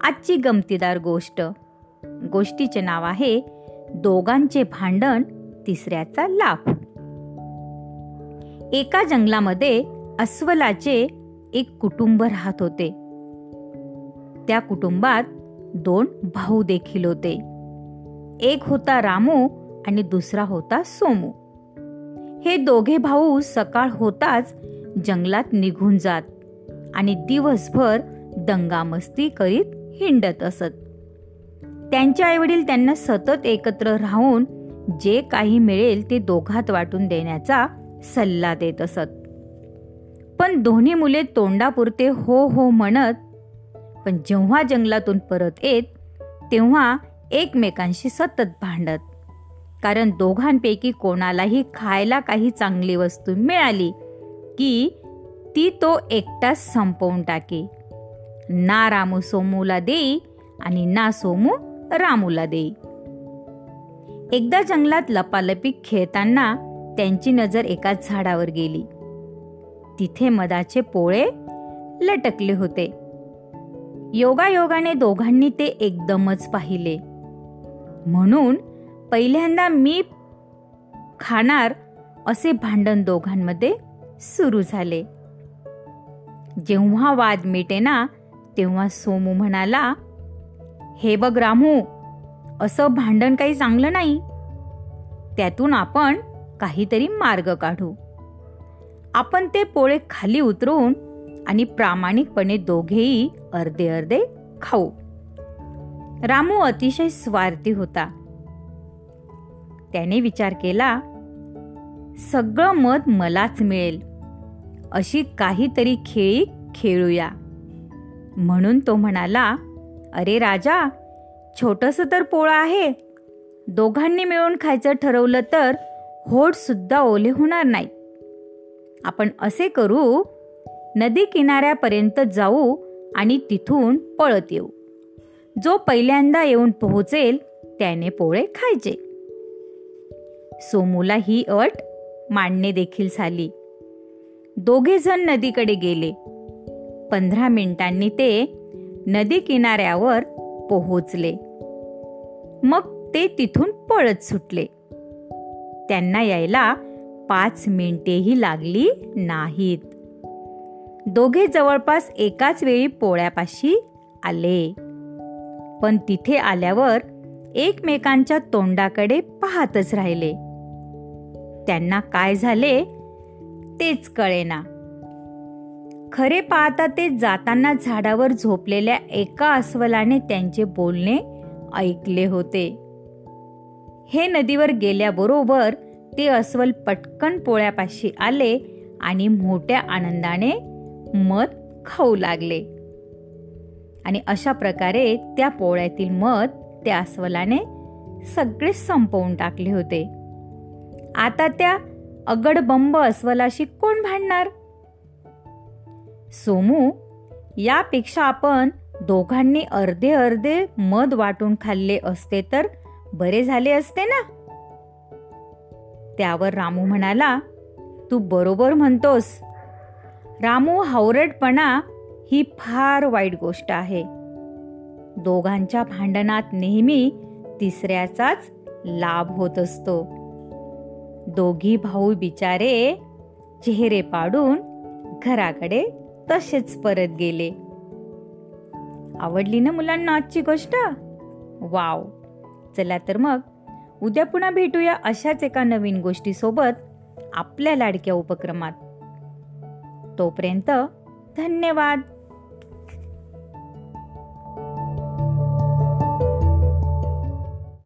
आजची गमतीदार गोष्ट. गोष्टीचे नाव आहे दोघांचे भांडण तिसऱ्याचा लाभ. एका जंगलामध्ये अस्वलाचे एक कुटुंब राहत होते. त्या कुटुंबात दोन भाऊ देखील होते. एक होता रामू आणि दुसरा होता सोमू. हे दोघे भाऊ सकाळ होताच जंगलात निघून जात आणि दिवसभर दंगामस्ती करीत हिंडत असत. त्यांचे आईवडील त्यांना सतत एकत्र राहून जे काही मिळेल ते दोघात वाटून देण्याचा सल्ला देत असत. पण दोन्ही मुले तोंडापुरते हो हो म्हणत पण जेव्हा जंगलातून परत येत तेव्हा एकमेकांशी सतत भांडत. कारण दोघांपैकी कोणालाही खायला काही चांगली वस्तू मिळाली की ती तो एकटाच संपवून टाके. ना रामू सोमूला देई आणि ना सोमू रामूला देई. एकदा जंगलात लपालपी खेळताना त्यांची नजर एका झाडावर गेली. तिथे मदाचे पोळे लटकले होते. योगायोगाने दोघांनी ते एकदमच पाहिले. म्हणून पहिल्यांदा मी खाणार असे भांडण दोघांमध्ये सुरू झाले. जेव्हा वाद मिटेना तेव्हा सोमू म्हणाला हे बघ रामू असं भांडण काही चांगलं नाही. त्यातून आपण काहीतरी मार्ग काढू. आपण ते पोळे खाली उतरून आणि प्रामाणिकपणे दोघेही अर्धे अर्धे खाऊ. रामू अतिशय स्वार्थी होता. त्याने विचार केला सगळं मत मलाच मिळेल. अशी काहीतरी खेळी खेळूया. म्हणून तो म्हणाला अरे राजा छोटस तर पोळं आहे. दोघांनी मिळून खायचं ठरवलं तर होड सुद्धा ओले होणार नाही. आपण असे करू नदी किनाऱ्यापर्यंत जाऊ आणि तिथून पळत येऊ. जो पहिल्यांदा येऊन पोहोचेल त्याने पोळे खायचे. सोमूला ही अट मांडणे देखील झाली. दोघे जण नदीकडे गेले. पंधरा मिनिटांनी ते नदी किनाऱ्यावर पोहोचले. मग ते तिथून पळत सुटले. त्यांना यायला पाच मिनिटेही लागली नाहीत. दोघे जवळपास एकाच वेळी पोळ्यापाशी आले. पण तिथे आल्यावर एकमेकांच्या तोंडाकडे पाहतच राहिले. त्यांना काय झाले तेच कळेना. खरे पाहता ते जाताना झाडावर झोपलेल्या एका अस्वलाने त्यांचे बोलणे ऐकले होते. हे नदीवर गेल्याबरोबर ते अस्वल पटकन पोळ्यापाशी आले आणि मोठ्या आनंदाने मध खाऊ लागले. आणि अशा प्रकारे त्या पोळ्यातील मध त्या अस्वलाने सगळे संपवून टाकले होते. आता त्या अगडबंब अस्वलाशी कोण भांडणार? सोमू यापेक्षा आपण दोघांनी अर्धे अर्धे मध वाटून खाल्ले असते तर बरे झाले असते ना? त्यावर रामू म्हणाला तू बरोबर म्हणतोस. रामू हावरटपणा ही फार वाईट गोष्ट आहे. दोघांच्या भांडणात नेहमी तिसऱ्याचाच लाभ होत असतो. दोघी भाऊ बिचारे चेहरे पाडून घराकडे तसेच परत गेले. आवडली ना मुलांना आजची गोष्ट? वाव. चला तर मग उद्या पुन्हा भेटूया अशाच एका नवीन गोष्टीसोबत आपल्या लाडक्या उपक्रमात. तोपर्यंत धन्यवाद.